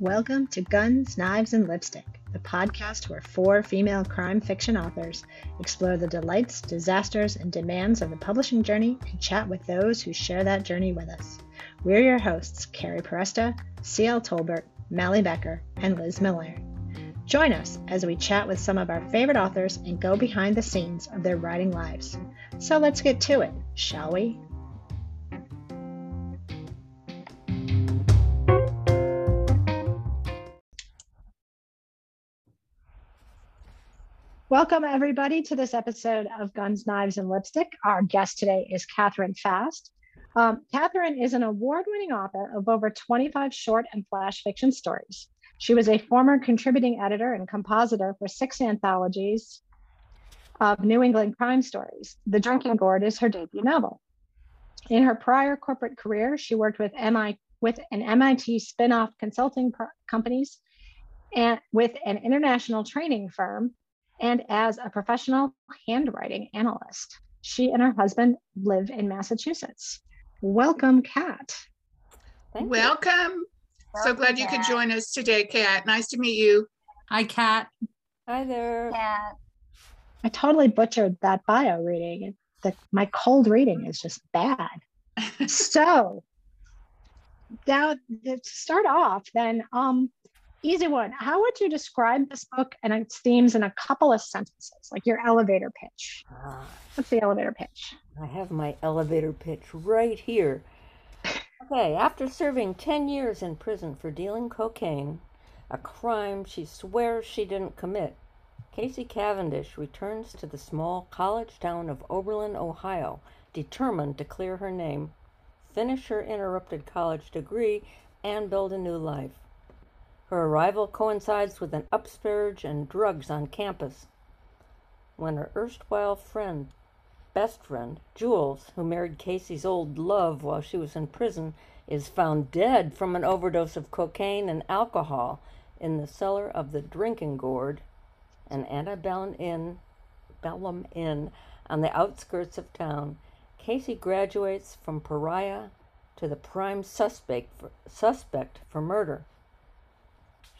Welcome to Guns, Knives, and Lipstick, the podcast where four female crime fiction authors explore the delights, disasters, and demands of the publishing journey and chat with those who share that journey with us. We're your hosts, Carrie Poresta, C.L. Tolbert, Mally Becker, and Liz Milliron. Join us as we chat with some of our favorite authors and go behind the scenes of their writing lives. So let's get to it, shall we? Welcome, everybody, to this episode of Guns, Knives, and Lipstick. Our guest today is Katherine Fast. Um, Katherine is an award winning author of over 25 short and flash fiction stories. She was a former contributing editor and compositor for six anthologies of New England crime stories. The Drinking Gourd is her debut novel. In her prior corporate career, she worked with, MI, with an MIT spin off consulting companies and with an international training firm and as a professional handwriting analyst. She and her husband live in Massachusetts. Welcome, Kat. Welcome. So glad you could join us today, Kat. Nice to meet you. Hi, Kat. Hi there. Kat. I totally butchered that bio reading. The, my cold reading is just bad. so, now to start off, then, um, easy one. How would you describe this book and its themes in a couple of sentences, like your elevator pitch? Ah, What's the elevator pitch? I have my elevator pitch right here. Okay, after serving 10 years in prison for dealing cocaine, a crime she swears she didn't commit, Casey Cavendish returns to the small college town of Oberlin, Ohio, determined to clear her name, finish her interrupted college degree, and build a new life. Her arrival coincides with an upsurge in drugs on campus. When her erstwhile friend, best friend, Jules, who married Casey's old love while she was in prison, is found dead from an overdose of cocaine and alcohol in the cellar of the Drinking Gourd, an antebellum inn, Bellum Inn on the outskirts of town, Casey graduates from pariah to the prime suspect for, suspect for murder.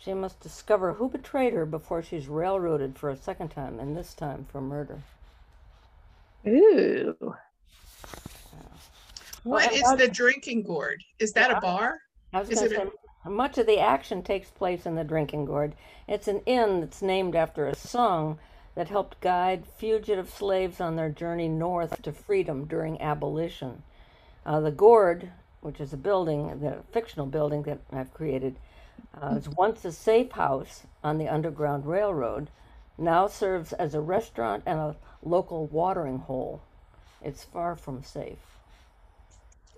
She must discover who betrayed her before she's railroaded for a second time, and this time for murder. Ooh. What is the drinking gourd? Is that a bar? I was Is it say, much of the action takes place in the drinking gourd. It's an inn that's named after a song that helped guide fugitive slaves on their journey north to freedom during abolition. Uh, the gourd, which is a building, the fictional building that I've created, uh, was once a safe house on the Underground Railroad, now serves as a restaurant and a local watering hole. It's far from safe.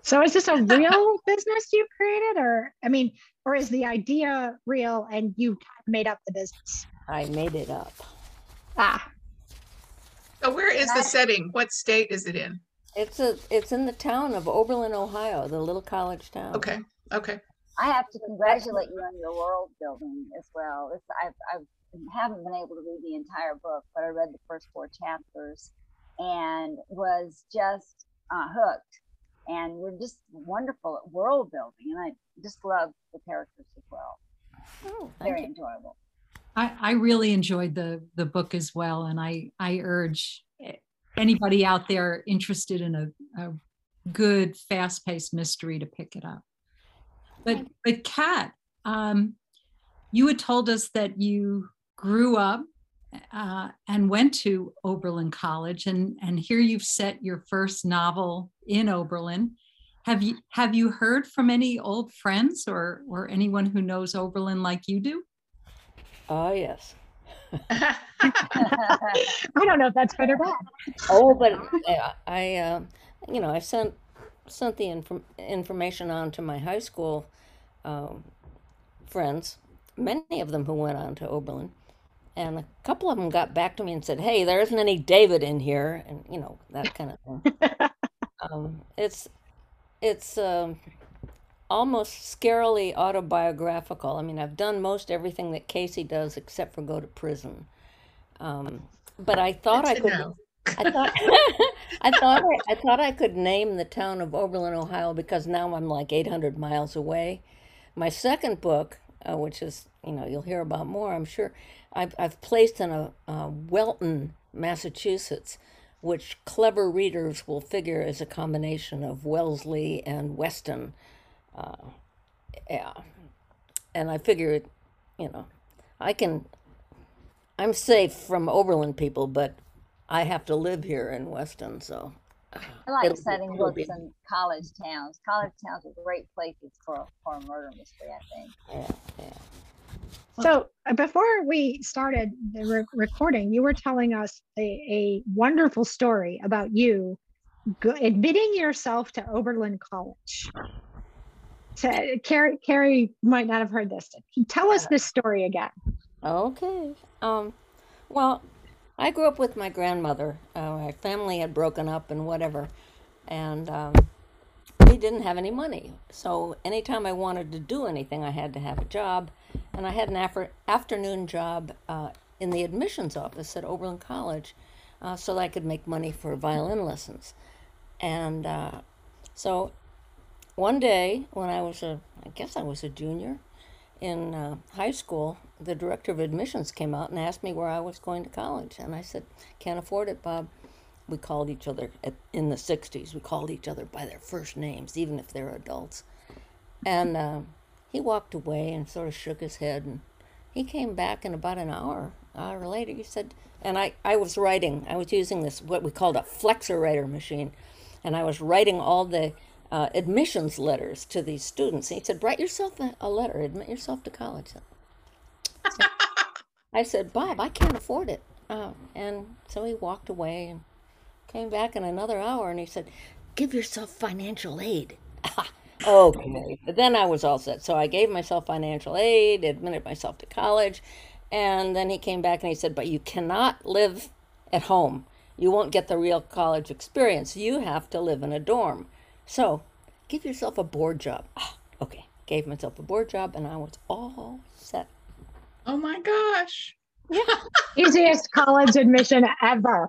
So is this a real business you created or I mean, or is the idea real and you made up the business? I made it up. Ah, So where is the setting? What state is it in? It's a it's in the town of Oberlin, Ohio, the little college town. Okay, okay. I have to congratulate you on your world building as well. It's, I've, I've haven't been able to read the entire book, but I read the first four chapters and was just uh, hooked. And you're just wonderful at world building, and I just love the characters as well. Oh, Very you. enjoyable. I, I really enjoyed the the book as well, and I I urge anybody out there interested in a, a good fast paced mystery to pick it up. But but Kat, um, you had told us that you grew up uh, and went to Oberlin College, and and here you've set your first novel in Oberlin. Have you have you heard from any old friends or or anyone who knows Oberlin like you do? Oh yes. I don't know if that's good or bad. Oh, but uh, I, uh, you know, I sent sent the inform- information on to my high school um, friends, many of them who went on to Oberlin, and a couple of them got back to me and said, "Hey, there isn't any David in here," and you know that kind of thing. um, it's it's um, almost scarily autobiographical. I mean, I've done most everything that Casey does except for go to prison. Um, but I thought Good I could. know. I thought I thought I, I thought I could name the town of Oberlin, Ohio, because now I'm like 800 miles away. My second book, uh, which is, you know, you'll hear about more, I'm sure. I've, I've placed in a, Welton, Massachusetts, which clever readers will figure is a combination of Wellesley and Weston. Uh, yeah. And I figured, you know, I can, I'm safe from Oberlin people, but I have to live here in Weston, so. I like it'll setting it'll books be- in college towns. College towns are great places for, for a murder mystery, I think. Yeah, yeah. So uh, before we started the re- recording, you were telling us a, a wonderful story about you go- admitting yourself to Oberlin College. To, Carrie, Carrie might not have heard this. Tell us this story again. Okay. Um, well, I grew up with my grandmother. Uh, my family had broken up and whatever, and um, we didn't have any money. So anytime I wanted to do anything, I had to have a job, and I had an after- afternoon job uh, in the admissions office at Oberlin College, uh, so that I could make money for violin lessons. And uh, so one day when I was a, I guess I was a junior in uh, high school, the director of admissions came out and asked me where I was going to college, and I said, "Can't afford it, Bob." We called each other at, in the '60s. We called each other by their first names, even if they're adults. And uh, he walked away and sort of shook his head, and he came back in about an hour. Hour later, he said, and I, I was writing. I was using this what we called a Flexowriter machine, and I was writing all the uh, admissions letters to these students. And he said, "Write yourself a, letter. Admit yourself to college." I said, "Bob, I can't afford it." Uh, and so he walked away and came back in another hour, and he said, "Give yourself financial aid." okay. But then I was all set. So I gave myself financial aid, admitted myself to college, and then he came back and he said, "But you cannot live at home. You won't get the real college experience. You have to live in a dorm." So, give yourself a board job. Ah, okay, gave myself a board job, and I was all set. Oh my gosh. Yeah. Easiest college admission ever.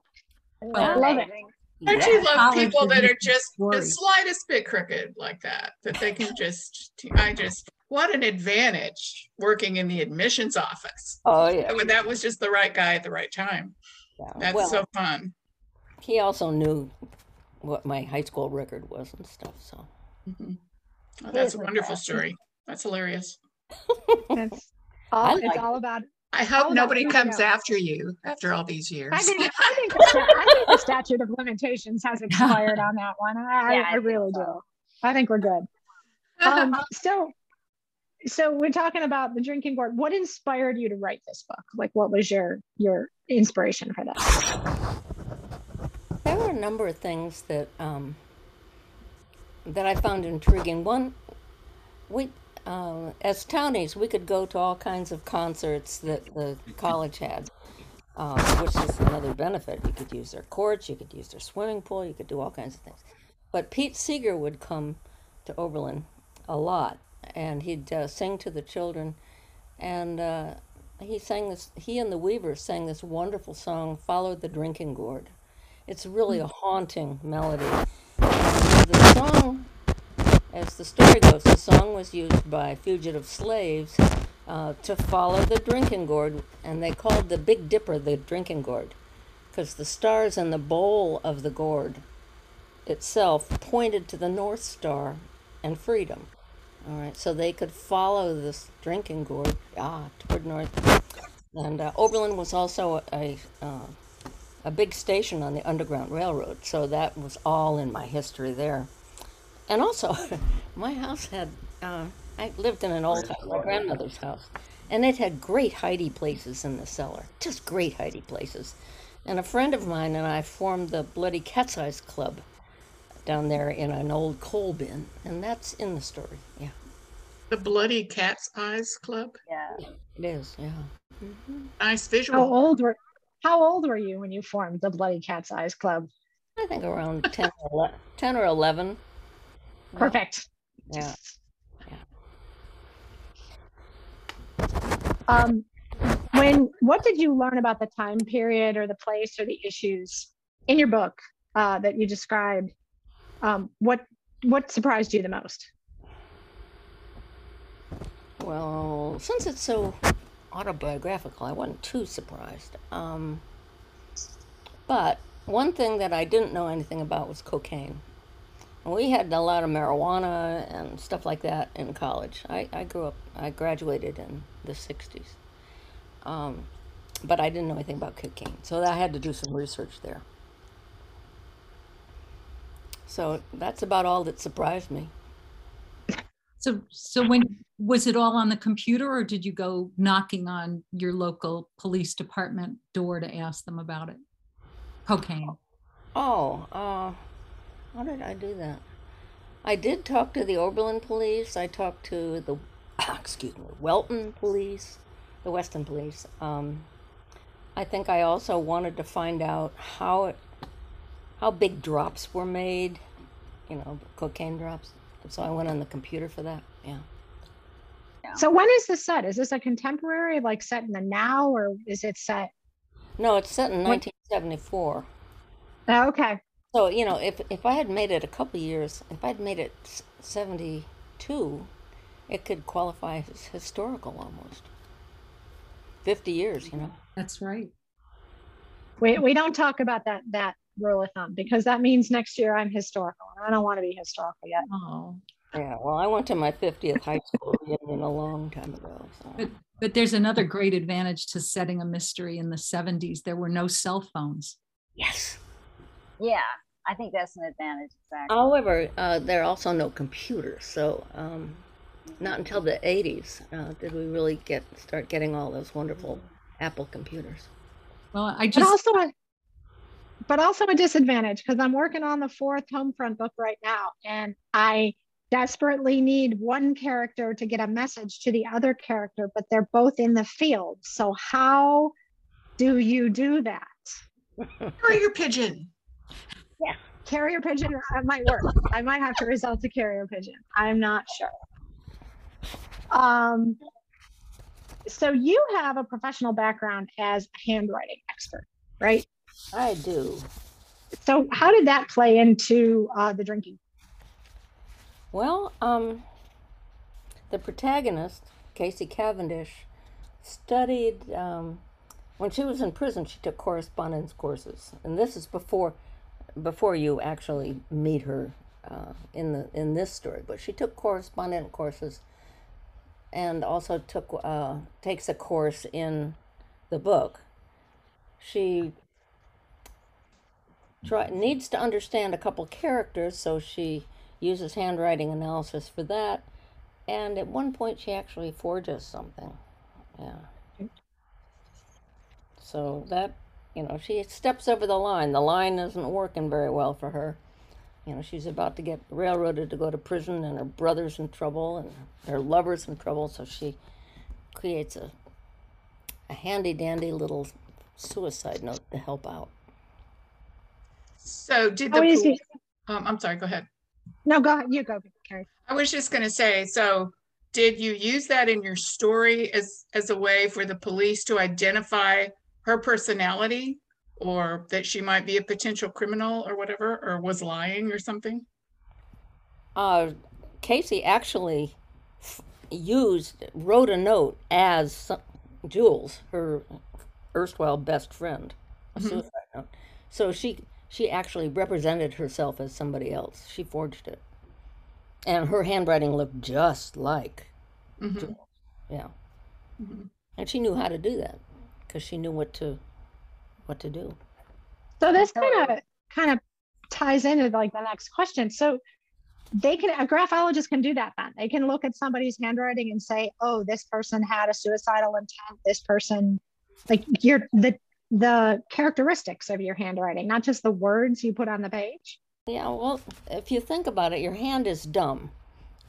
I Well, love it. Amazing. Don't you love College people that are admission just the slightest bit crooked like that? That they can just, I just, what an advantage working in the admissions office. Oh yeah. Oh, That was just the right guy at the right time. yeah. That's well, so fun. he also knew what my high school record was and stuff. So Mhm. Oh, that's a wonderful that- story. That's hilarious. It's all, it's like all about I hope Oh, nobody comes go. after you after all these years. I think, I think, the, I think the statute of limitations has expired on that one. I, Yeah, I, I think really do. I think we're good. Um, so, so we're talking about the drinking gourd. What inspired you to write this book? Like, what was your your inspiration for this? There were a number of things that um, that I found intriguing. One, we uh, as townies we could go to all kinds of concerts that the college had, um, which is another benefit. You could use their courts, you could use their swimming pool, you could do all kinds of things. But Pete Seeger would come to Oberlin a lot, and he'd uh, sing to the children, and uh, he sang this. He and the Weavers sang this wonderful song, "Follow the Drinking Gourd." It's really a haunting melody. The song, as the story goes, the song was used by fugitive slaves uh, to follow the drinking gourd, and they called the Big Dipper the drinking gourd because the stars in the bowl of the gourd itself pointed to the North Star and freedom. All right, so they could follow this drinking gourd ah, toward north. And uh, Oberlin was also a, uh, a big station on the Underground Railroad, so that was all in my history there. And also, my house had, uh, I lived in an old house, my grandmother's house, and it had great hidey places in the cellar, just great hidey places. And a friend of mine and I formed the Bloody Cat's Eyes Club down there in an old coal bin, and that's in the story. Yeah, The Bloody Cat's Eyes Club. Yeah. it is. Yeah. hmm Nice How visual. old were How old were you when you formed the Bloody Cat's Eyes Club? I think around 10 or 11. 10 or 11. Perfect. Yeah. Um, when what did you learn about the time period or the place or the issues in your book uh, that you described? Um, what what surprised you the most? Well, since it's so autobiographical, I wasn't too surprised. Um, but one thing that I didn't know anything about was cocaine. We had a lot of marijuana and stuff like that in college. I, I grew up, I graduated in the 60s. Um, but I didn't know anything about cocaine. So I had to do some research there. So that's about all that surprised me. So, so when, was it all on the computer or did you go knocking on your local police department door to ask them about it? Cocaine. Oh, uh, how did I do that? I did talk to the Oberlin police. I talked to the, excuse me, Welton police, the Weston police. Um, I think I also wanted to find out how it, how big drops were made, you know, cocaine drops. So I went on the computer for that. Yeah. So when is this set? Is this a contemporary, like set in the now, or is it set? No, it's set in 1974. Oh, okay. So you know, if if I had made it a couple years, if I'd made it 72, it could qualify as historical almost. 50 years, you know. That's right. We, we don't talk about that that rule of thumb because that means next year I'm historical and I don't want to be historical yet. Oh, Yeah. Well, I went to my 50th high school reunion a long time ago. So. but, but there's another great advantage to setting a mystery in the 70s. There were no cell phones. Yes. Yeah, I think that's an advantage. Exactly. However, uh, there are also no computers, so um, not until the 80s uh, did we really get start getting all those wonderful Apple computers. Well, I But just, also a but also a disadvantage because I'm working on the fourth Homefront book right now and I desperately need one character to get a message to the other character, but they're both in the field. So how do you do that? Carrier pigeon. Yeah, carrier pigeon might work. I might have to resort to carrier pigeon. I'm not sure. Um, so you have a professional background as a handwriting expert, right? I do. So how did that play into uh, the drinking? Well, um, the protagonist, Casey Cavendish, studied um, when she was in prison. She took correspondence courses, and this is before before you actually meet her uh, in the in this story. But she took correspondence courses, and also took uh, takes a course in the book. She try, needs to understand a couple characters, so she uses handwriting analysis for that. And at one point, she actually forges something. Yeah. So that, you know, she steps over the line. The line isn't working very well for her. You know, she's about to get railroaded to go to prison, and her brother's in trouble, and her lover's in trouble. So she creates a, a handy dandy little suicide note to help out. So did the, How is pol- it? um, I'm sorry, go ahead. No, go ahead. You go, Carrie. I was just gonna say, so did you use that in your story as, as a way for the police to identify her personality? Or that she might be a potential criminal or whatever, or was lying or something? uh, Casey actually used wrote a note as Jules, her erstwhile best friend, a Mhm. note. So she she actually represented herself as somebody else. She forged it, and her handwriting looked just like Mhm, Jules. Yeah, mhm. and she knew how to do that because she knew what to what to do. So this kind of kind of ties into like the next question. So they can a graphologist can do that then. They can look at somebody's handwriting and say, oh, this person had a suicidal intent. This person like you're the the characteristics of your handwriting, not just the words you put on the page. Yeah, well, if you think about it, your hand is dumb.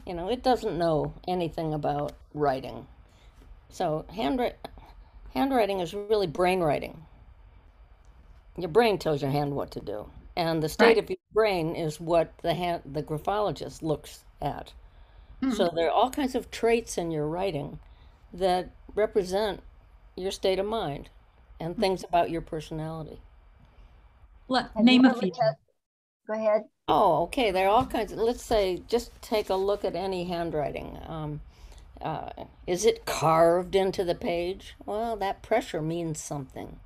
You know, it doesn't know anything about writing. So handwri- handwriting is really brain writing. Your brain tells your hand what to do, and the state Right. of your brain is what the hand the graphologist looks at. So mm-hmm. there are all kinds of traits in your writing that represent your state of mind and things about your personality. let, Have name a ever few. looked Go ahead. Oh, okay. There are all kinds. Of, let's say, just take a look at any handwriting. Um, Uh, is it carved into the page? Well, that pressure means something.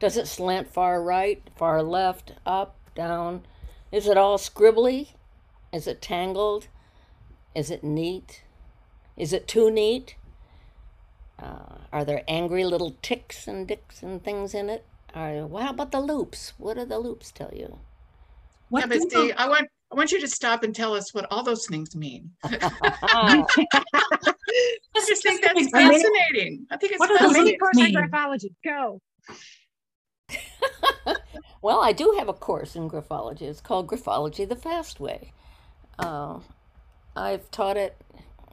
Does it slant far right, far left, up, down? Is it all scribbly? Is it tangled? Is it neat? Is it too neat? Uh, are there angry little ticks and dicks and things in it? Are, well, how about the loops? What do the loops tell you? What Yeah, but do see, you- I want, I want you to stop and tell us what all those things mean. I just think that's fascinating. I think it's What are A those fascinating. course on mean? graphology. Go. well, I do have a course in graphology. It's called Graphology the Fast Way. Uh, I've taught it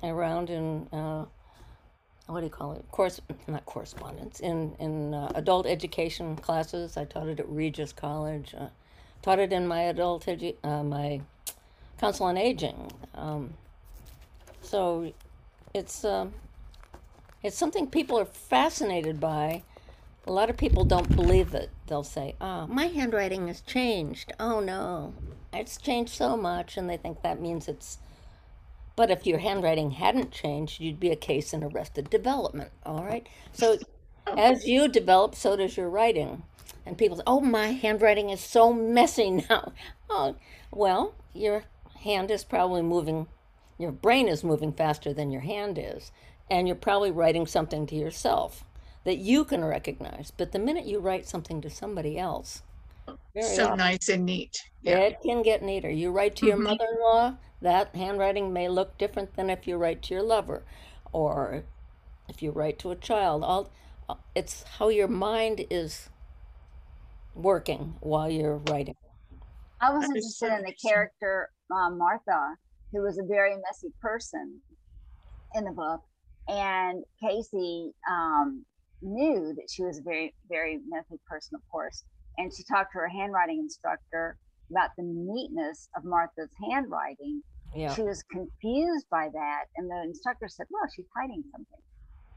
around in uh, what do you call it? Course, not correspondence. In in uh, adult education classes, I taught it at Regis College. Uh, taught it in my adult edu- uh, my council on aging. Um, so it's um it's something people are fascinated by. A lot of people don't believe it. They'll say, "Oh, my handwriting has changed. Oh no, it's changed so much," and they think that means it's. But if your handwriting hadn't changed, you'd be a case in arrested development. All right. So, as you develop, so does your writing. And people say, "Oh, my handwriting is so messy now." Oh, well, your hand is probably moving. Your brain is moving faster than your hand is, and you're probably writing something to yourself that you can recognize. But the minute you write something to somebody else, very So often, nice and neat. Yeah. it can get neater. You write to your Mhm. mother in law, that handwriting may look different than if you write to your lover or if you write to a child. All it's how your mind is working while you're writing. I was That is so interested in the character um, Martha, who was a very messy person in the book, and Casey um, knew that she was a very, very messy person, of course. And she talked to her handwriting instructor about the neatness of Martha's handwriting. Yeah. She was confused by that, and the instructor said, "Well, she's hiding something."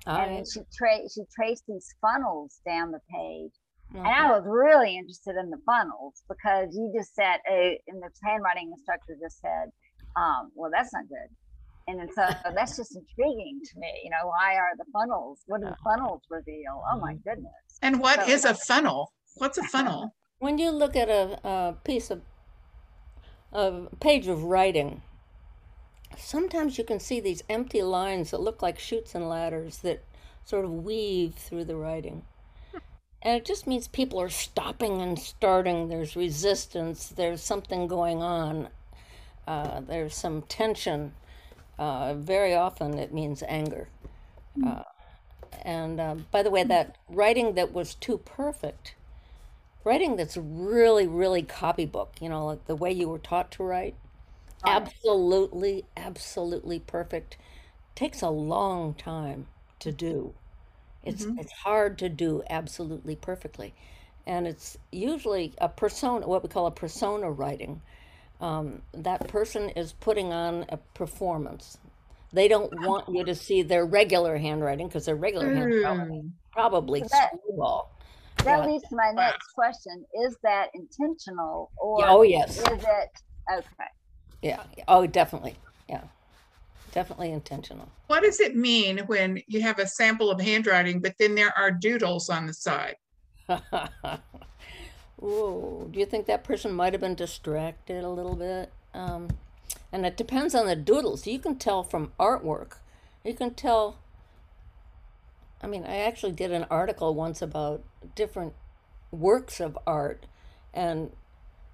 All and right. she tra- she traced these funnels down the page and Mhm. I was really interested in the funnels because you just said, uh, and the handwriting instructor just said, um, well, that's not good. And then so that's just intriguing to me. You know, why are the funnels? What do the funnels reveal? Oh my goodness. And what So- is a funnel? What's a funnel? When you look at a, a piece of a page of writing, sometimes you can see these empty lines that look like chutes and ladders that sort of weave through the writing. And it just means people are stopping and starting. There's resistance. There's something going on. Uh, there's some tension. Uh, very often it means anger. Uh, and uh, by the way, that writing that was too perfect writing that's really really copybook you know like the way you were taught to write. Right. absolutely absolutely perfect. Takes a long time to do. It's Mhm. it's hard to do absolutely perfectly. And it's usually a persona what we call a persona writing. Um, that person is putting on a performance. They don't want you to see their regular handwriting because their regular handwriting Mm. probably So that- screwball That Yeah. leads to my Wow. next question. Is that intentional or oh yes is it okay? Yeah. Oh, definitely. Yeah. Definitely intentional. What does it mean when you have a sample of handwriting, but then there are doodles on the side? Ooh, do you think that person might have been distracted a little bit? Um, and it depends on the doodles. You can tell from artwork. You can tell. I mean, I actually did an article once about different works of art, and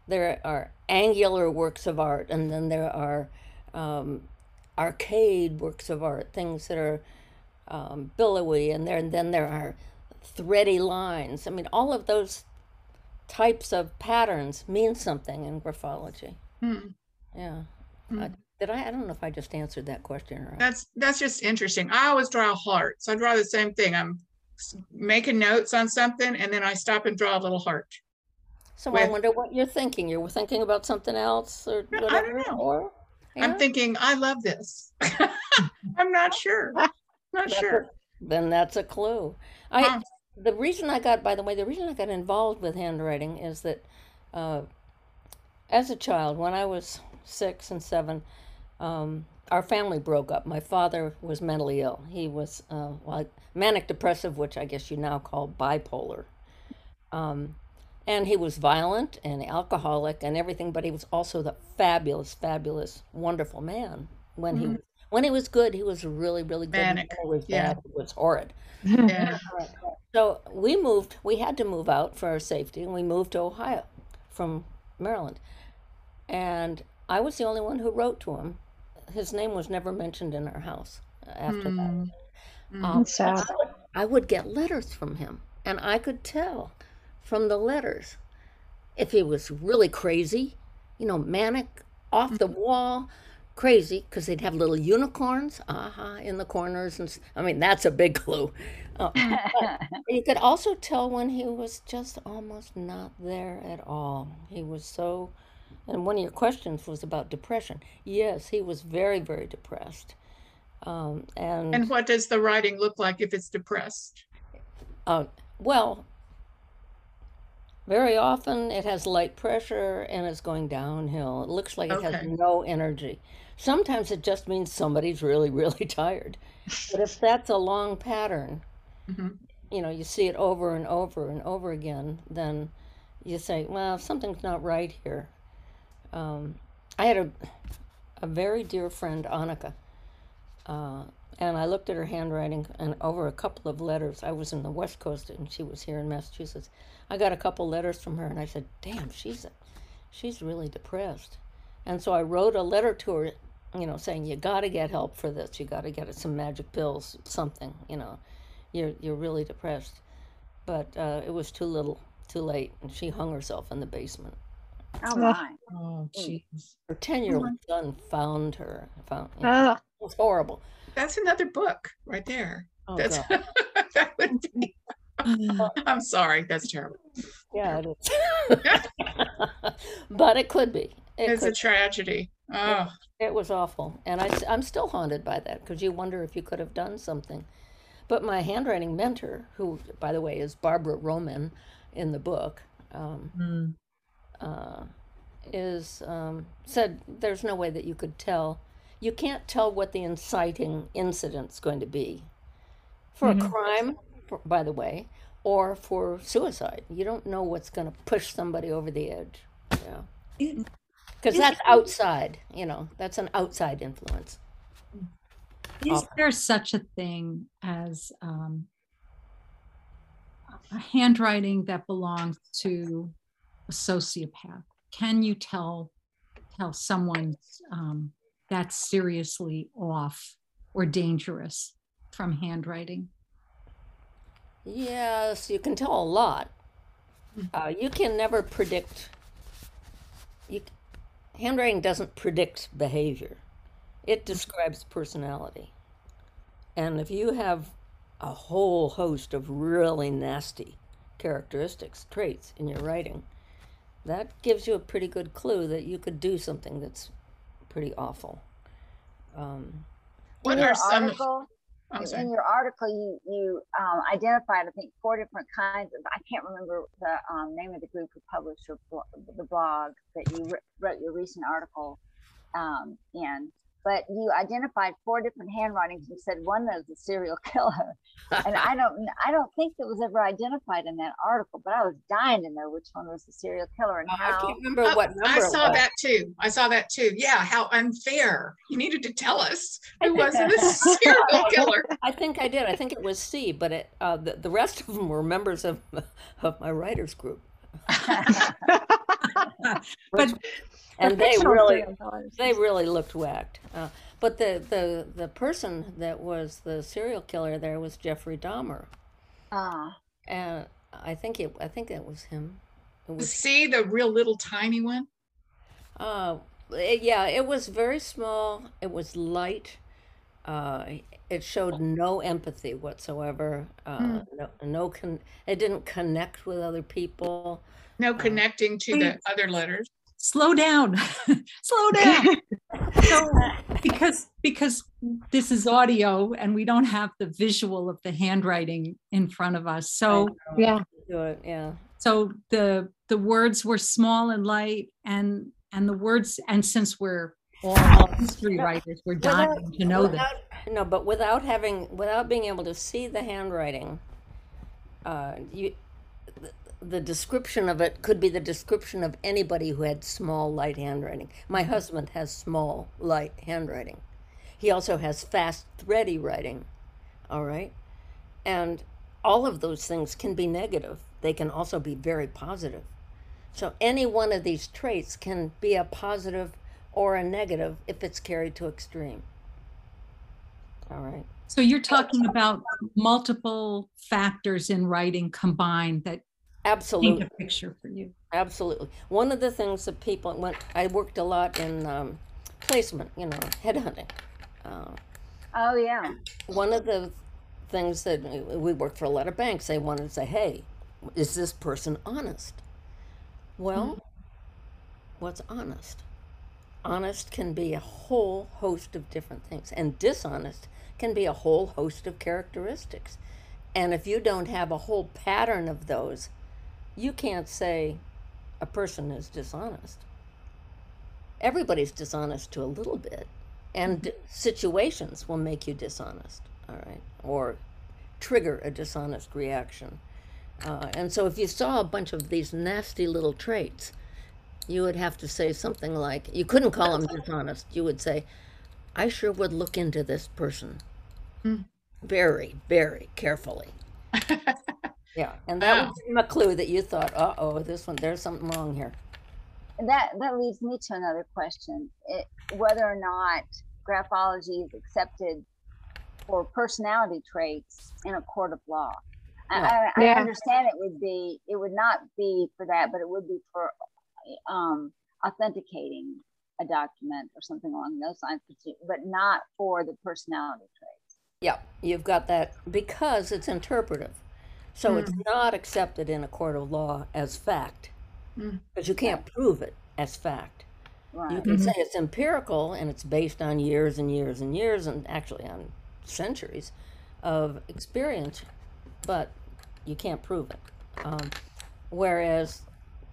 there are angular works of art, and then there are um, arcade works of art, things that are um, billowy, and there and then there are thready lines. I mean, all of those types of patterns mean something in graphology. Hmm. Yeah. Hmm. Uh, did I? I don't know if I just answered that question right. That's that's just interesting. I always draw hearts. I draw the same thing. I'm making notes on something, and then I stop and draw a little heart. So I wonder what you're thinking. You're thinking about something else or No, I whatever? don't know. Or I'm thinking, I love this. I'm not sure. Not That's sure. a- then that's a clue. I Huh. the reason I got, by the way, the reason I got involved with handwriting is that uh, as a child, when I was six and seven, Um, our family broke up. My father was mentally ill. He was uh, like manic depressive, which I guess you now call bipolar. Um, and he was violent and alcoholic and everything, but he was also the fabulous, fabulous, wonderful man. When he Mhm. when he was good, he was really, really good. Manic, When he was yeah. bad, he was horrid. Yeah. So we moved, we had to move out for our safety, and we moved to Ohio from Maryland. And I was the only one who wrote to him. His name was never mentioned in our house after that. Mm. Mm. Um, That's sad. I would, I would get letters from him, and I could tell from the letters if he was really crazy, you know, manic, off the wall, crazy, because they'd have little unicorns, aha, in the corners, and I mean that's a big clue. Uh, you could also tell when he was just almost not there at all. He was so, and one of your questions was about depression. Yes, he was very, very depressed. Um, and And what does the writing look like if it's depressed? uh, well, very often it has light pressure and it's going downhill. It looks like it has no energy. Sometimes it just means somebody's really, really tired. But if that's a long pattern, Mhm. you know, you see it over and over and over again, then you say, well, something's not right here. Um, I had a, a very dear friend, Annika, uh, and I looked at her handwriting and over a couple of letters. I was in the West Coast and she was here in Massachusetts. I got a couple letters from her and I said, damn, she's, she's really depressed. And so I wrote a letter to her, you know, saying, you got to get help for this. You got to get some magic pills, something, you know you're you're really depressed. But uh, it was too little, too late, and she hung herself in the basement. Oh my. Oh, jeez. Her ten-year-old son found her. Found you know, it was horrible. That's another book right there. Oh That's that would be. I'm sorry. That's terrible. Yeah, it is. but it could be. It, It's a could, tragedy. Oh, it was awful, and I, am still haunted by that because you wonder if you could have done something. But my handwriting mentor, who, by the way, is Barbara Roman in the book, um, Mm. Uh, is um, said there's no way that you could tell. You can't tell what the inciting incident's going to be for Mhm. a crime, by the way, or for suicide. You don't know what's going to push somebody over the edge. Yeah, because that's outside. You know, that's an outside influence. Is there such a thing as um, a handwriting that belongs to a sociopath? Can you tell tell someone um, that's seriously off or dangerous from handwriting? Yes, you can tell a lot. Uh, you can never predict. You, handwriting doesn't predict behavior; it describes personality. And if you have a whole host of really nasty characteristics, traits in your writing, that gives you a pretty good clue that you could do something that's pretty awful. Um, what in your are some? article, in your article, you you um, identified, I think, four different kinds of. I can't remember the um, name of the group who published your blo- the blog that you wr- wrote your recent article um, in. But you identified four different handwritings and said one was a serial killer, and I don't I don't think it was ever identified in that article. But I was dying to know which one was the serial killer and I can't remember Oh, what number I it saw was. that too. I saw that too. Yeah, how unfair. You needed to tell us who wasn't a serial killer. I think I did. I think it was C, but it, uh, the, the rest of them were members of, of my writers group. But And they really, they really looked whacked. Uh, but the, the, the person that was the serial killer there was Jeffrey Dahmer. Ah, And I think it, I think it was him. It was, See the real little tiny one? uh, it- yeah, it was very small. It was light. Uh, it showed no empathy whatsoever. Uh, no, no con- it didn't connect with other people. No connecting to the other letters. slow down, slow down. so because because this is audio and we don't have the visual of the handwriting in front of us so yeah. do it. Yeah. so the the words were small and light and and the words and since we're all history writers we're dying to know that. No, but without having, without being able to see the handwriting, uh, you, the, description of it could be the description of anybody who had small, light handwriting. My husband has small, light handwriting. He also has fast, thready writing. All right, and all of those things can be negative. They can also be very positive. So any one of these traits can be a positive or a negative if it's carried to extreme. All right. So you're talking about multiple factors in writing combined that paint Absolutely. a picture for you. Absolutely. One of the things that people went, I worked a lot in um, placement, you know, headhunting. Uh, Oh yeah. one of the things that we worked for a lot of banks, they wanted to say, hey, is this person honest? Well, what's honest? Honest can be a whole host of different things, and dishonest can be a whole host of characteristics. And if you don't have a whole pattern of those, you can't say a person is dishonest. Everybody's dishonest to a little bit, and situations will make you dishonest, all right, or trigger a dishonest reaction. Uh, and so if you saw a bunch of these nasty little traits, you would have to say something like, you couldn't call them dishonest. You would say, I sure would look into this person very, very carefully. yeah. And that Wow. would give them a clue that you thought, uh oh, this one, there's something wrong here. that that leads me to another question it, whether or not graphology is accepted for personality traits in a court of law I, No. I, I Yeah. understand it would be it would not be for that but it would be for um, authenticating a document or something along those lines but- but not for the personality traits Yeah, you've got that because it's interpretive. So it's not accepted in a court of law as fact Mm. because you can't prove it as fact. You right can say it's empirical and it's based on years and years and years and actually on centuries of experience, but you can't prove it. Um, whereas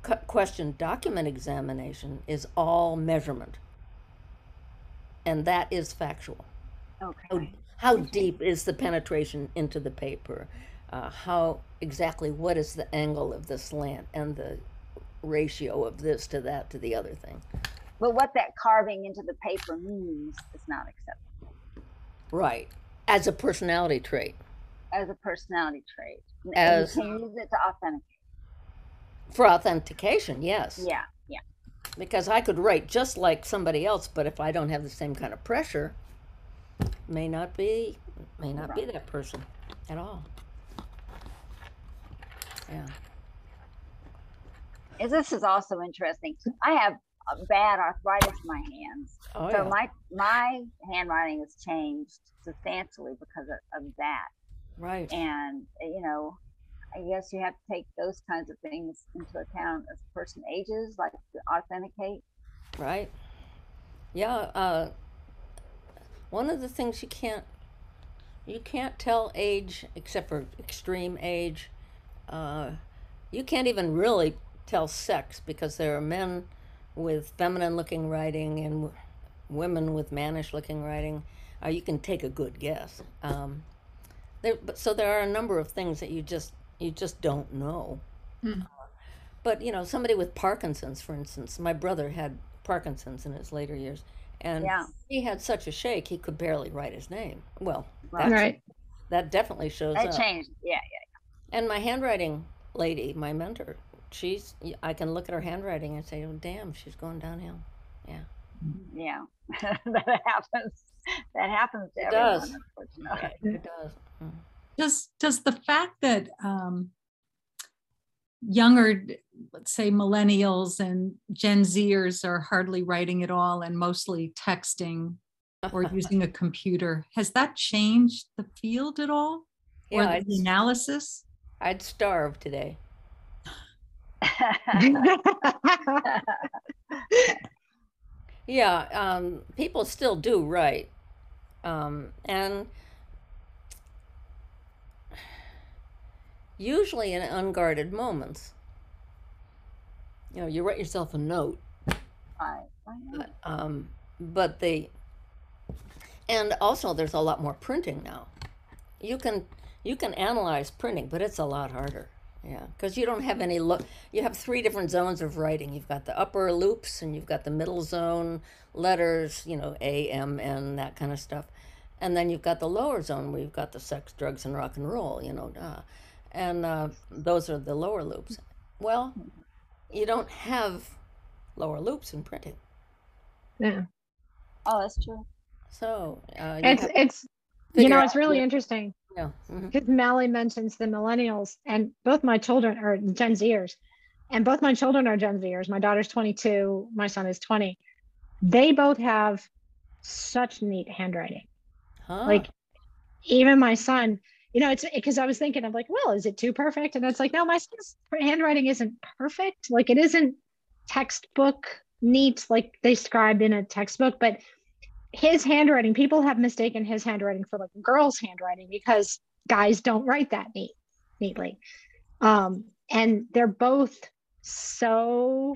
cu- question document examination is all measurement, and that is factual. okay How, how deep is the penetration into the paper? Uh, how exactly what is the angle of the slant and the ratio of this to that to the other thing? but what that carving into the paper means is not acceptable Right. As a personality trait. as a personality trait And As- you can use it to authenticate For authentication, yes. yeah yeah Because I could write just like somebody else, but if I don't have the same kind of pressure, may not be may not be that person at all. Yeah. And this is also interesting. I have bad arthritis in my hands, Oh so yeah. my my handwriting has changed substantially because of, of that. right. And you know, I guess you have to take those kinds of things into account as a person ages, like to authenticate. Right. Yeah. Uh, one of the things you can't you can't tell age except for extreme age. Uh, you can't even really tell sex because there are men with feminine looking writing and w- women with mannish looking writing. Uh, you can take a good guess. Um, there, but so there are a number of things that you just you just don't know. Hmm. But you know, somebody with Parkinson's, for instance, my brother had Parkinson's in his later years, and Yeah. he had such a shake he could barely write his name. Well, Right. that's- Right. that definitely shows That up. changed. Yeah, yeah. And my handwriting lady, my mentor, she's I can look at her handwriting and say, "Oh, damn, she's going downhill." Yeah, Yeah, that happens. That happens to It everyone, does. unfortunately. it does. Mm. Does does the fact that um, younger, let's say millennials and Gen Zers are hardly writing at all and mostly texting or using a computer, has that changed the field at all? or yeah, the I'd, analysis? I'd starve today. Yeah, um, people still do write, um, and usually in unguarded moments. You know, you write yourself a note, Right, but um, but the and also there's a lot more printing now. You can you can analyze printing, but it's a lot harder. Yeah, because you don't have any look. You have three different zones of writing. You've got the upper loops, and you've got the middle zone letters. You know, A, M, N, that kind of stuff, and then you've got the lower zone where you've got the sex, drugs, and rock and roll. You know, uh, and uh, those are the lower loops. Well, you don't have lower loops in printing, Yeah. Oh, that's true. so uh, It's have- it's you know it's really your- interesting yeah. because Mally mentions the millennials and both my children are Gen Zers, and both my children are Gen Zers. My daughter's 22, my son is 20. They both have such neat handwriting. Huh. Like even my son, you know, it's because I was thinking of like, well, is it too perfect? And it's like, no, my handwriting isn't perfect. Like it isn't textbook neat like they described in a textbook, but his handwriting, people have mistaken his handwriting for like a girl's handwriting because guys don't write that neat neatly. Um, and they're both so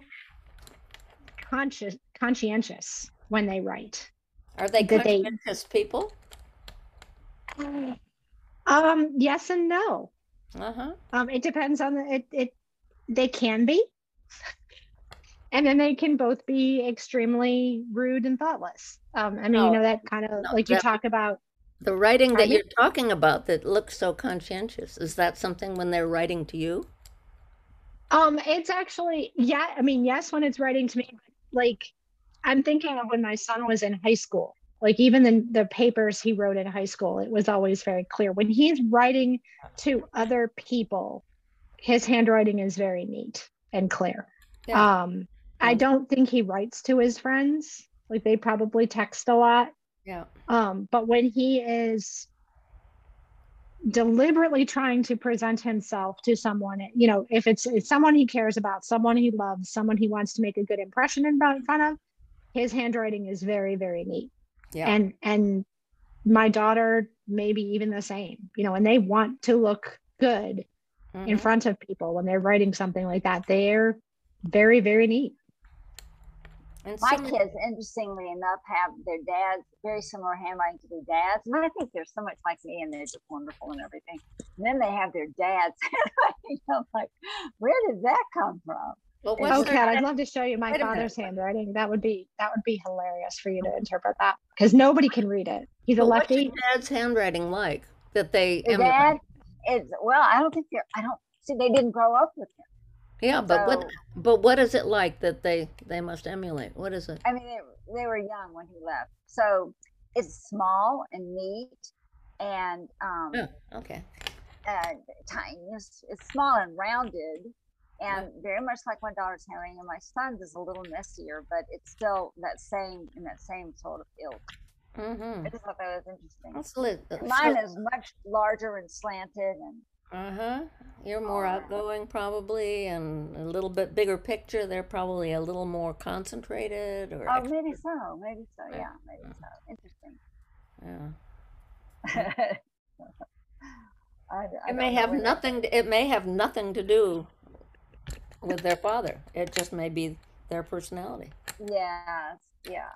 conscious conscientious when they write. are they that they- conscientious people? Um, yes and no. Uh huh. Um, it depends on the it, it they can be. And then they can both be extremely rude and thoughtless. Um, I mean, No. you know, that kind of No, like you talk about The writing that Pardon? you're talking about that looks so conscientious, is that something when they're writing to you? Um, it's actually, yeah, I mean, yes, when it's writing to me, like I'm thinking of when my son was in high school. Like even the the papers he wrote in high school, it was always very clear. When he's writing to other people, his handwriting is very neat and clear. Yeah. Um, I don't think he writes to his friends. Like they probably text a lot. Yeah. Um, but when he is deliberately trying to present himself to someone, you know, if it's, it's someone he cares about, someone he loves, someone he wants to make a good impression in front of, his handwriting is very, very neat. Yeah. And and my daughter maybe even the same, you know, and they want to look good in Mhm. front of people when they're writing something like that. They're very, very neat. And My some- kids, interestingly enough, have their dads very similar handwriting to their dads, and I think they're so much like me, and they're just wonderful and everything. And then they have their dads. handwriting. I'm like, where did that come from? Well, Oh, what's Oh, Kat, I'd love to show you my Wait minute. father's handwriting. That would be that would be hilarious for you to interpret that because nobody can read it. He's a well, what's your dad's handwriting like that they Their dad is well. I don't think they're. I don't see. They didn't grow up with him. Yeah, but what but what is it like that they they must emulate? What is it? I mean, they, they were young when he left, so it's small and neat, and um, Oh, okay. uh, tiny. It's, it's small and rounded, and very much like my daughter's handwriting. And my son's is a little messier, but it's still that same in that same sort of ilk. Mm-hmm. I just thought that was interesting. Lit. And Mine is much larger and slanted, and Uh huh. You're more outgoing, probably, and a little bit bigger picture. They're probably a little more concentrated, or oh, ex- maybe so, maybe so, Yeah. yeah, maybe so. Interesting. yeah. I, I It may have nothing. It may have nothing to do with their father. It just may be their personality. Yes, yeah,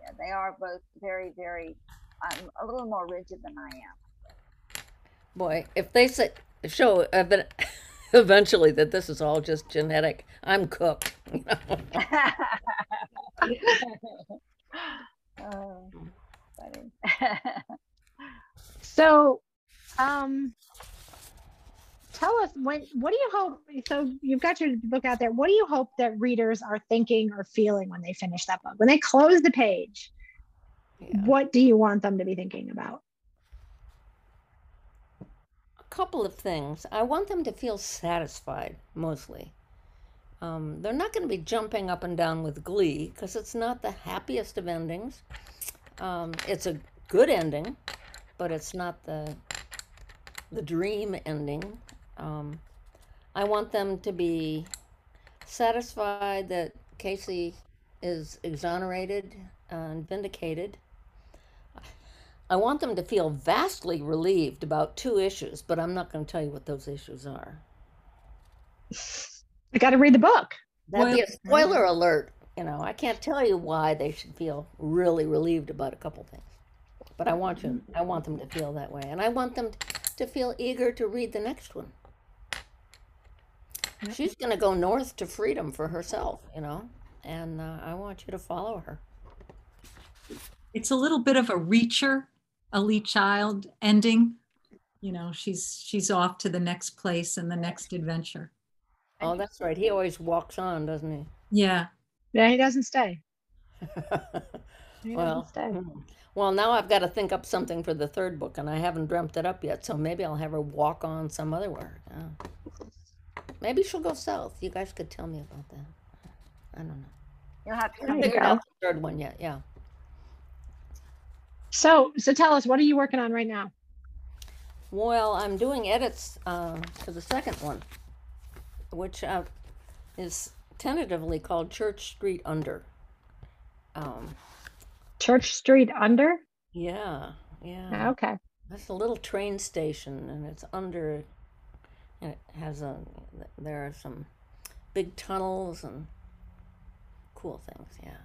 yeah. They are both very, very. I'm a little more rigid than I am. Boy, if they say show ev- eventually that this is all just genetic, I'm cooked. you know? oh. So, um, tell us when. What do you hope? So you've got your book out there. What do you hope that readers are thinking or feeling when they finish that book? When they close the page, Yeah. what do you want them to be thinking about? A couple of things. I want them to feel satisfied, mostly. Um, they're not going to be jumping up and down with glee because it's not the happiest of endings. Um, it's a good ending, but it's not the the dream ending. Um, I want them to be satisfied that Casey is exonerated and vindicated. I want them to feel vastly relieved about two issues, but I'm not going to tell you what those issues are. I got to read the book. That'd be a Spoiler. spoiler alert. you know, I can't tell you why they should feel really relieved about a couple things. But I want you, I want them to feel that way. And I want them to feel eager to read the next one. She's going to go north to freedom for herself, you know, and uh, I want you to follow her. It's a little bit of a Reacher, Lee Child ending. You know, she's she's off to the next place and the next adventure. Oh, that's right. He always walks on, doesn't he? Yeah. Yeah, he doesn't stay. He well, doesn't stay. hmm. well, now I've got to think up something for the third book, and I haven't dreamt it up yet. So maybe I'll have her walk on some other where. Yeah. Maybe she'll go south. You guys could tell me about that. I don't know. You'll have to There come Figured out the third one yet. Yeah. So, so tell us, what are you working on right now? Well, I'm doing edits uh, to the second one, which uh, is tentatively called Church Street Under. Um, Church Street Under? yeah, yeah. Okay. It's a little train station, and it's under. It has a. There are some big tunnels and cool things. Yeah.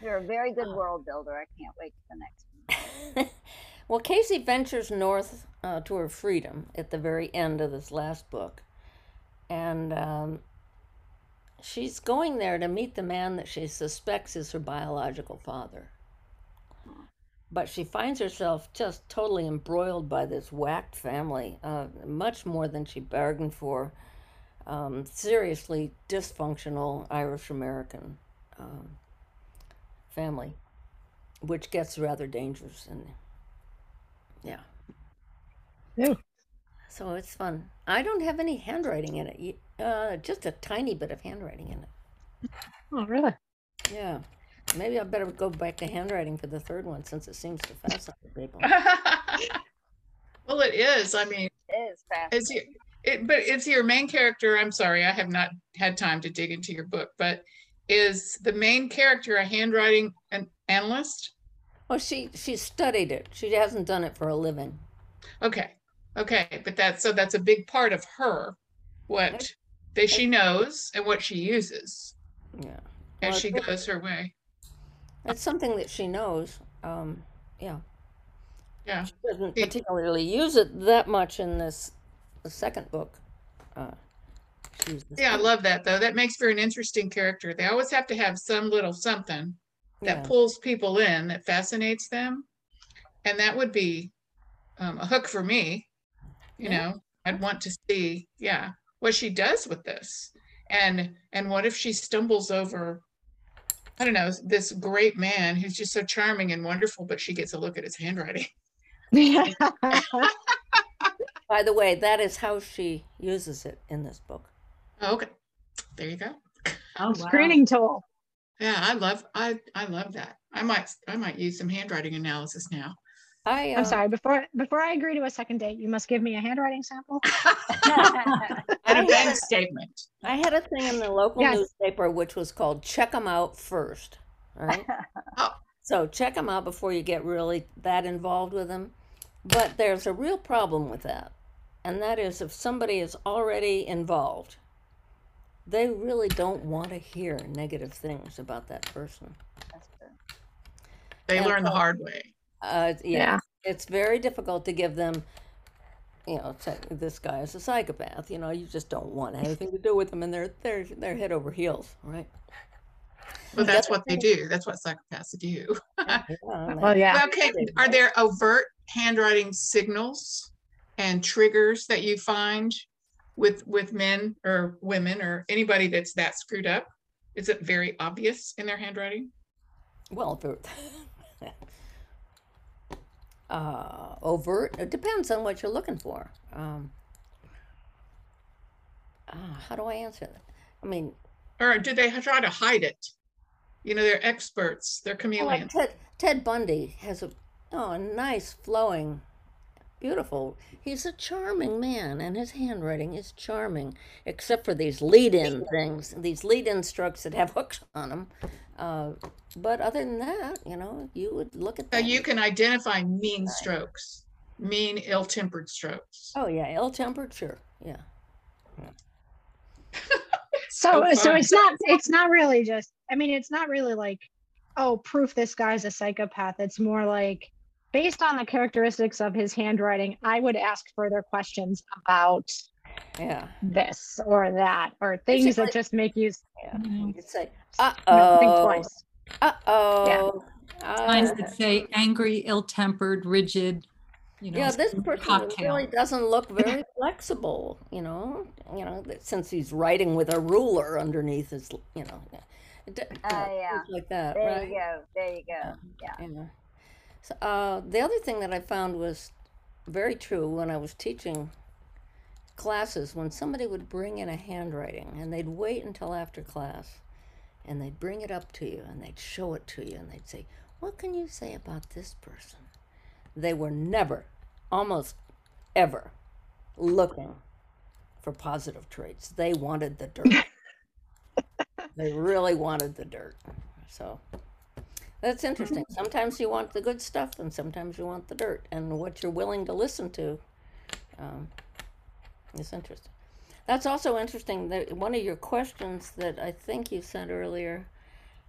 You're a very good world builder. I can't wait for the next one. well, Casey ventures north uh, to her freedom at the very end of this last book. And um, she's going there to meet the man that she suspects is her biological father. But she finds herself just totally embroiled by this whacked family, uh, much more than she bargained for. Um, seriously dysfunctional Irish American um, family which gets rather dangerous and yeah Ew. so it's fun i don't have any handwriting in it uh, just a tiny bit of handwriting in it Oh, really? yeah maybe i better go back to handwriting for the third one since it seems to fascinate people well, it is. I mean, It is fast. Is your, it, but it's your main character. I'm sorry, I have not had time to dig into your book, but is the main character a handwriting an analyst? Well, she she studied it she hasn't done it for a living Okay, okay, but that's so that's a big part of her, what that she knows and what she uses yeah as she goes her way. It's something that she knows um yeah Yeah. she doesn't particularly use it that much in this the second book uh Yeah, I love that though. That makes for an interesting character. They always have to have some little something that Yeah. pulls people in, that fascinates them. And that would be um, a hook for me. You Yeah. know, I'd want to see, yeah, what she does with this. And and what if she stumbles over, I don't know, this great man who's just so charming and wonderful, but she gets a look at his handwriting. By the way, that is how she uses it in this book. Oh, okay. There you go. Oh, wow. Screening tool. Yeah, I love I I love that. I might I might use some handwriting analysis now. I uh, I'm sorry. Before before I agree to a second date, you must give me a handwriting sample. And a bank statement. I had a thing in the local Yes. newspaper which was called "Check 'em out first. All right. Oh. So check them out before you get really that involved with them. But there's a real problem with that, and that is if somebody is already involved, they really don't want to hear negative things about that person. That's true. They And learn the hard way. Uh, yeah, Yeah. it's very difficult to give them, you know, say, this guy is a psychopath. You know, you just don't want anything to do with them, and they're they're they're head over heels, right? Well, that's what they do. That's what psychopaths do. Well, yeah. Okay, are there overt handwriting signals and triggers that you find with with men or women or anybody that's that screwed up? Is it very obvious in their handwriting? Well, they're uh, overt. It depends on what you're looking for. Um, ah, how do I answer that? I mean, Or do they try to hide it? You know, they're experts, they're well, chameleons. like Ted Ted Bundy has a oh a nice flowing, beautiful. He's a charming man, and his handwriting is charming, except for these lead-in things, these lead-in strokes that have hooks on them. Uh, but other than that, you know, you would look at So that. you can identify mean strokes, mean ill-tempered strokes. Oh yeah, ill-tempered, sure, yeah. So, Oh, so it's not, it's not really just, I mean, it's not really like, oh, proof this guy's a psychopath. It's more like, based on the characteristics of his handwriting, I would ask further questions about Yeah. this or that, or things that Basically- just make you Yeah. Mhm. You say, uh you think oh, twice. uh oh. Signs that say angry, ill-tempered, rigid, you know. Yeah, this person cocktail. really doesn't look very flexible, you know, you know, since he's writing with a ruler underneath his, you know, yeah. You Oh, know, yeah. like that, There right? you go. There you go. Yeah. Yeah. So, uh, the other thing that I found was very true when I was teaching classes, when somebody would bring in a handwriting and they'd wait until after class and they'd bring it up to you and they'd show it to you and they'd say, What can you say about this person? They were never, almost ever, looking for positive traits. They wanted the dirt. they really wanted the dirt. So that's interesting. Sometimes you want the good stuff, and sometimes you want the dirt, and what you're willing to listen to um, is interesting. That's also interesting. That one of your questions that I think you sent earlier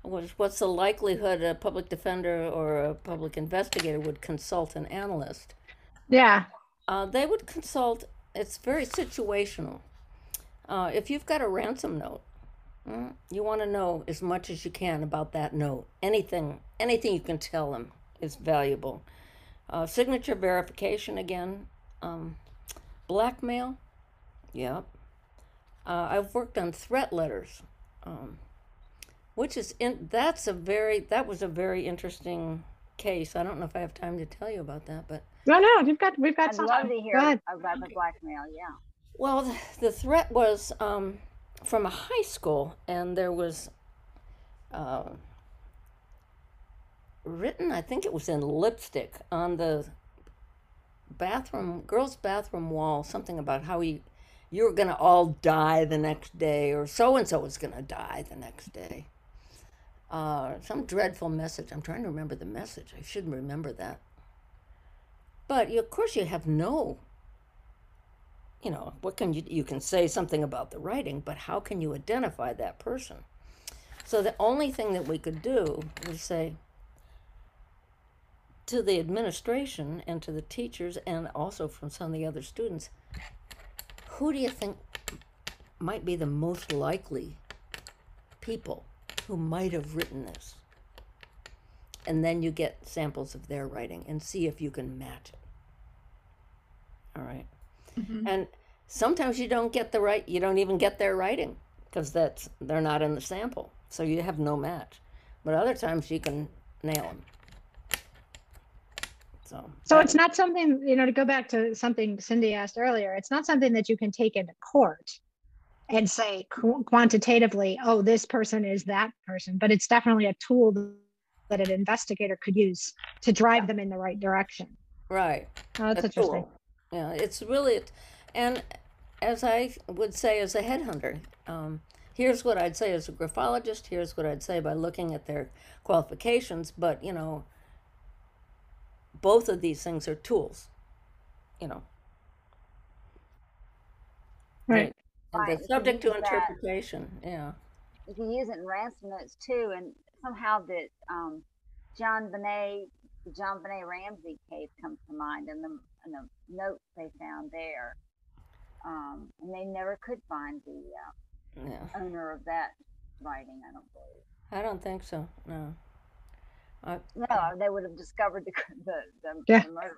was, "What's the likelihood a public defender or a public investigator would consult an analyst?" Yeah. Uh, they would consult. It's very situational. Uh, if you've got a ransom note, mm, you want to know as much as you can about that note. Anything, anything you can tell them is valuable. Uh, signature verification again. Um, blackmail. Yep. Uh, I've worked on threat letters, um, which is in. That's a very. That was a very interesting case. I don't know if I have time to tell you about that, but. No, no, you've got, we've got I'd some love time. to hear ahead. about the blackmail. Yeah. Well, th- the threat was um, from a high school, and there was uh, written, I think it was in lipstick, on the bathroom, girls' bathroom wall, something about how you, you were going to all die the next day, or so and so was going to die the next day. Uh, some dreadful message. I'm trying to remember the message. I should remember that. But of course, you have no you know what can you you can say something about the writing but how can you identify that person so the only thing that we could do was say to the administration and to the teachers and also from some of the other students who do you think might be the most likely people who might have written this? And then you get samples of their writing and see if you can match it. All right? Mhm. and sometimes you don't get the right you don't even get their writing because that's they're not in the sample. So you have no match. But other times you can nail them so So it's not something, you know, to go back to something Cindy asked earlier, it's not something that you can take into court and say qu- quantitatively, oh, this person is that person, but it's definitely a tool that an investigator could use to drive them in the right direction. right Oh, that's a interesting. tool. Yeah, it's really, and as I would say as a headhunter, um, here's what I'd say as a graphologist. Here's what I'd say by looking at their qualifications. But you know, both of these things are tools. You know, Right. and Right, they're subject to use that. interpretation. Yeah. you can use it in ransom notes too, and somehow that um, JonBenét, the JonBenét Ramsey case comes to mind, and the and the notes they found there, um, and they never could find the uh, Yeah. owner of that writing. I don't believe. I don't think so. No. I, No, they would have discovered the the, the, Yeah. the murderer.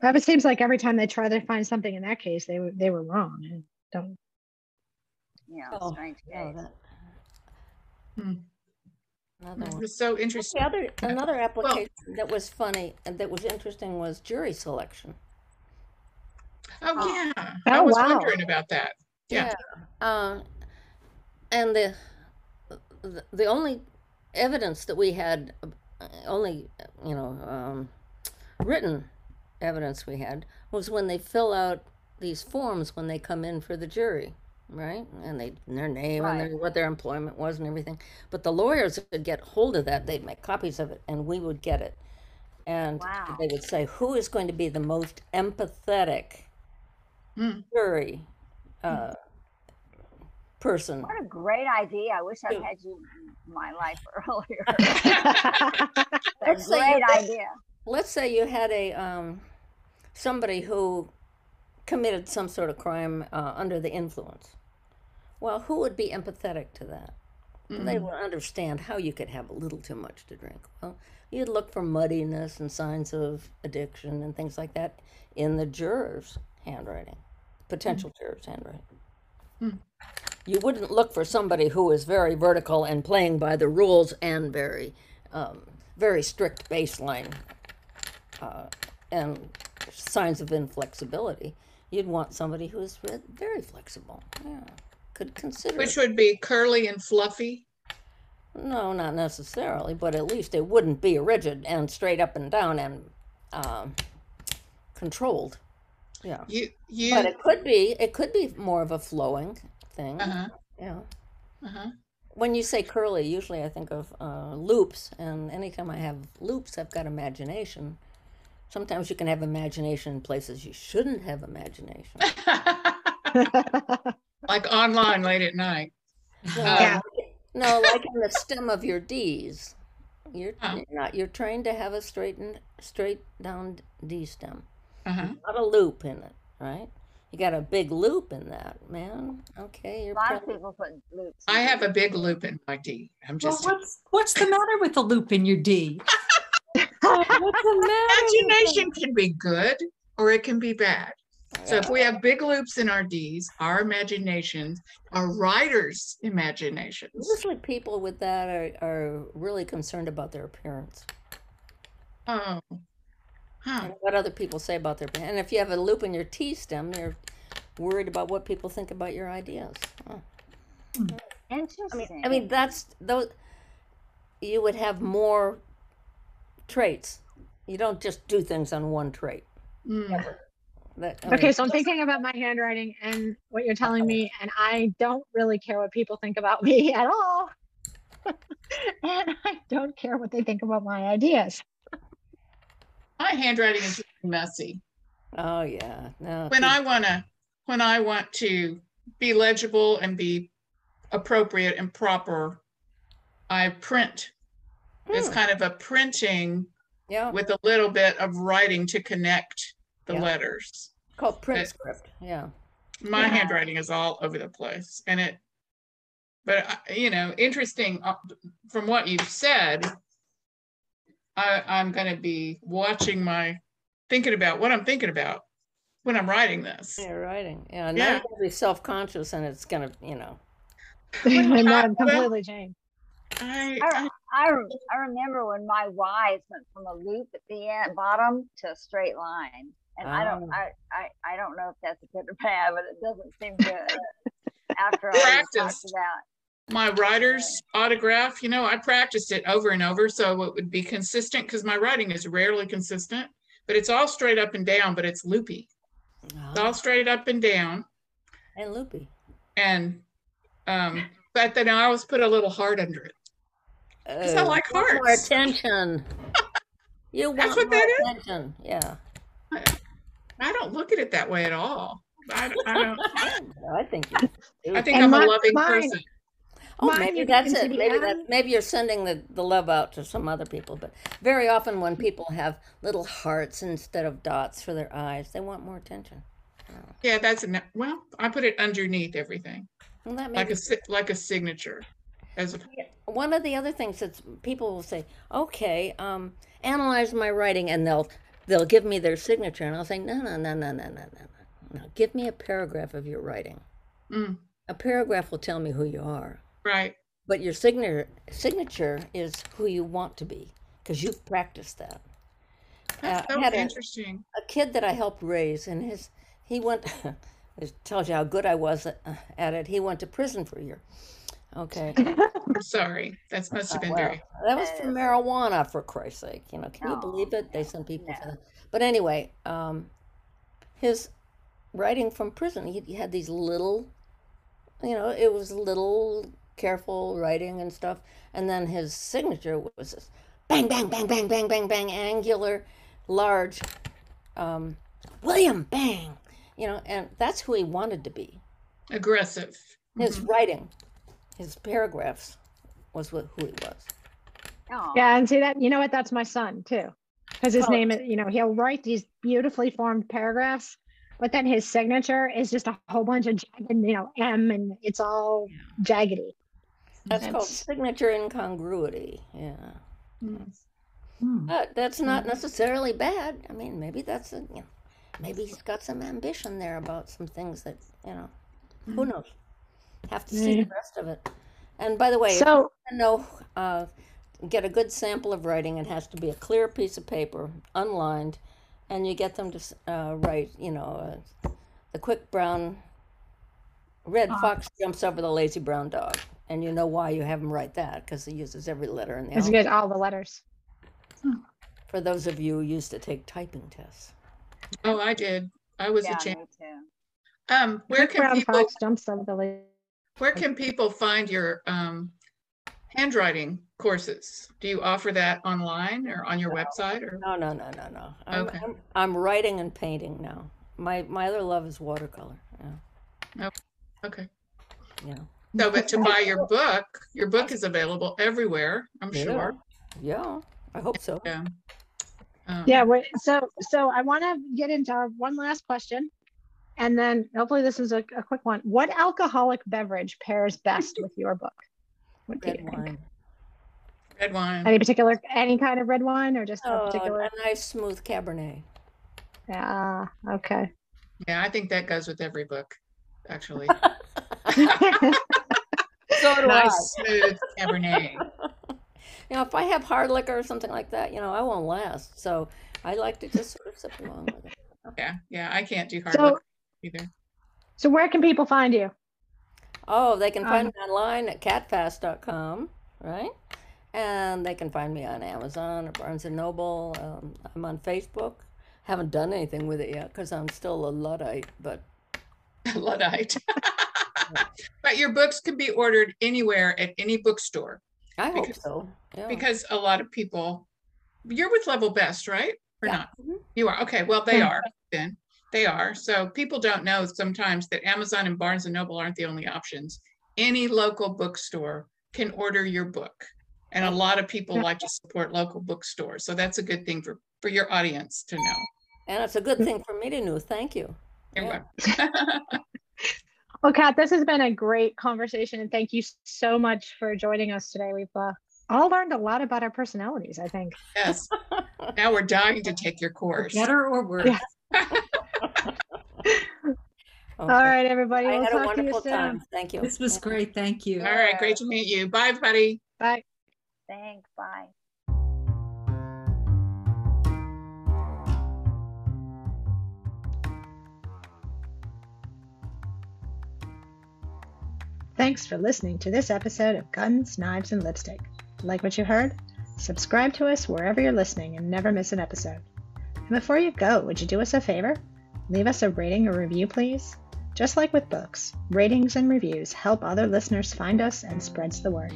But it seems like every time they try to find something in that case, they were, they were wrong. and Don't, You know, Oh, strange yeah, case. that. Hmm. Another It one. was so The interesting. other another application that was funny and that was interesting was jury selection. Oh, Oh. yeah. I Oh, was wow. wondering about that. Yeah. Uh, and the, the the only evidence that we had, uh, only you know, um, written evidence we had was when they fill out these forms when they come in for the jury, right? And they their name and their, what their employment was and everything. But the lawyers would get hold of that; they'd make copies of it, and we would get it. And Wow. they would say, "Who is going to be the most empathetic Hmm. jury uh, person. What a great idea. I wish I'd had you in my life earlier. That's That's a great you- idea. Let's say you had a um, somebody who committed some sort of crime uh, under the influence. Well, who would be empathetic to that? They would understand how you could have a little too much to drink. Well, you'd look for muddiness and signs of addiction and things like that in the juror's handwriting, potential juror's handwriting. You wouldn't look for somebody who is very vertical and playing by the rules and very, um, very strict baseline uh, and signs of inflexibility. You'd want somebody who is very flexible. Yeah, could consider. it. Which would be curly and fluffy. No, not necessarily, but at least it wouldn't be rigid and straight up and down and um, controlled. Yeah, You, you, but it could be. It could be more of a flowing thing. uh-huh, Yeah. uh-huh. When you say curly, usually I think of uh, loops, and anytime I have loops, I've got imagination. Sometimes you can have imagination in places you shouldn't have imagination. Like online late at night. No, Yeah. no, like in the stem of your D's. You're, Oh. you're not. You're trained to have a straight and straight down D stem, Uh-huh. not a loop in it, right? You got a big loop in that, man. Okay, A you're. lot of people put loops. I have a big loop in my D. I'm just. Well, just what's what's the matter with the loop in your D? What's the matter with imagination can be good or it can be bad. So if we have big loops in our D's, our imaginations, our writers' imaginations. Usually, people with that are, are really concerned about their appearance Oh. Huh. and what other people say about their. And if you have a loop in your T stem, you're worried about what people think about your ideas. Huh. I Interesting. mean, I mean that's those. You would have more traits. You don't just do things on one trait. Mm. That, I Okay, mean, so I'm thinking about my handwriting and what you're telling me, and I don't really care what people think about me at all. and I don't care what they think about my ideas. My handwriting is really messy. oh yeah, no. When I want to, when I want to be legible and be appropriate and proper, I print. It's Hmm. kind of a printing yeah, with a little bit of writing to connect the Yeah. letters. called print it- script. Yeah. My Yeah. handwriting is all over the place and it, but you know, interesting uh, from what you've said, I, I'm going to be watching my, thinking about what I'm thinking about when I'm writing this. Yeah, writing. Yeah, now Yeah. you're gonna be self-conscious, and it's gonna, you know. and I- I'm completely changed. I, I, I I, remember when my Y's went from a loop at the end, bottom to a straight line. And I don't, Oh. I, I, I don't know if that's a good or bad, but it doesn't seem good after all we talked about. My writer's autograph, you know, I practiced it over and over so it would be consistent because my writing is rarely consistent, but it's all straight up and down, but it's loopy. It's all straight up and down. And loopy. And um, but then I always put a little heart under it. 'Cause I Oh, like you want More attention. You That's what more that is. attention. Yeah. I don't look at it that way at all. I, I don't. I think you do. I think And I'm my- a loving mine- person. Oh, Mine maybe that's it. Maybe that maybe you're sending the, the love out to some other people. But very often when people have little hearts instead of dots for their eyes, they want more attention. Yeah, that's a, well. I put it underneath everything, Well, like a like a signature. As a, one of the other things that people will say, okay, um, analyze my writing, and they'll they'll give me their signature, and I'll say, no, no, no, no, no, no, no, no, no. Give me a paragraph of your writing. mm, A paragraph will tell me who you are, right. but your signature signature is who you want to be because you've practiced that. That's Uh, I so had a- interesting. a kid that I helped raise, and his he went. it tells you how good I was at, at it. He went to prison for a year. Okay, I'm sorry. That must have been Well, very. that was for marijuana, for Christ's sake. You know, can you believe it? They send people no. for that. But anyway, um, his writing from prison, he, he had these little, you know, it was little careful writing and stuff. And then his signature was this bang, bang, bang, bang, bang, bang, bang, angular, large, um, William, bang, you know, and that's who he wanted to be. aggressive. His writing, his paragraphs, was what, who he was. Oh, Yeah, and see that, you know what? That's my son too. Because his Oh. name is, you know, he'll write these beautifully formed paragraphs, but then his signature is just a whole bunch of jagged, you know, M and it's all jaggedy. That's called signature incongruity. Yeah. Hmm. But that's not necessarily bad. I mean, maybe that's a, you know, maybe he's got some ambition there about some things that, you know, who knows? Have to see Yeah. the rest of it. And by the way, So, you know, uh, get a good sample of writing, it has to be a clear piece of paper, unlined, and you get them to uh, write, you know, uh, the quick brown, red fox jumps over the lazy brown dog. And you know why you have him write that, because he uses every letter in the it's alphabet. good, all the letters. For those of you who used to take typing tests. Oh, I did. I was yeah, a champ. me too. Um, where can brown people, fox jumps over the lake. where can people find your, um, handwriting courses? Do you offer that online or on your website or? No, no, no, no, no. I'm, Okay. I'm, I'm writing and painting now. My my other love is watercolor. Yeah, Okay. yeah. So, but to buy your book, your book is available everywhere, I'm sure. Yeah, I hope so. Yeah. Um, Yeah, wait, so, so I want to get into our one last question. And then hopefully this is a, a quick one. What alcoholic beverage pairs best with your book? What do you Red think? wine. Red wine. Any particular, any kind of red wine or just a Oh, particular? a nice smooth Cabernet. Yeah, okay. Yeah, I think that goes with every book, actually. So do Nice, smooth Cabernet. You know, if I have hard liquor or something like that, you know, I won't last. So I like to just sort of sip along with it. Yeah, yeah, I can't do hard So- liquor either. So where can people find you? Oh, they can find Um, me online at catfast.com, right? And they can find me on Amazon or Barnes and Noble. Um, I'm on Facebook. Haven't done anything with it yet because I'm still a luddite, but Luddite. But your books can be ordered anywhere at any bookstore I hope Because- so. Yeah. because a lot of people, you're with Level Best, right? Or Yeah. not? Mhm. You are. Okay, well, they are then. They are. So people don't know sometimes that Amazon and Barnes and Noble aren't the only options. Any local bookstore can order your book. And a lot of people like to support local bookstores. So that's a good thing for, for your audience to know. And it's a good thing for me to know. Thank you. You're Yeah. Well, Kat, this has been a great conversation and thank you so much for joining us today. We've uh, all learned a lot about our personalities, I think. Yes. Now we're dying to take your course. Better or worse? Yeah. Okay. right, everybody. I We'll had a talk to you wonderful soon. time. Thank you. This was great. Thank you. All right, great to meet you. Bye, everybody. Bye. Thanks. Bye. Thanks for listening to this episode of Guns, Knives, and Lipstick. Like what you heard? Subscribe to us wherever you're listening and never miss an episode. And before you go, would you do us a favor? Leave us a rating or review, please. Just like with books, ratings and reviews help other listeners find us and spreads the word.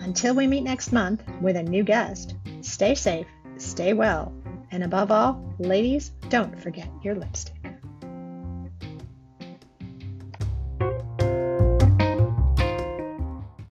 Until we meet next month with a new guest, stay safe, stay well, and above all, ladies, don't forget your lipstick.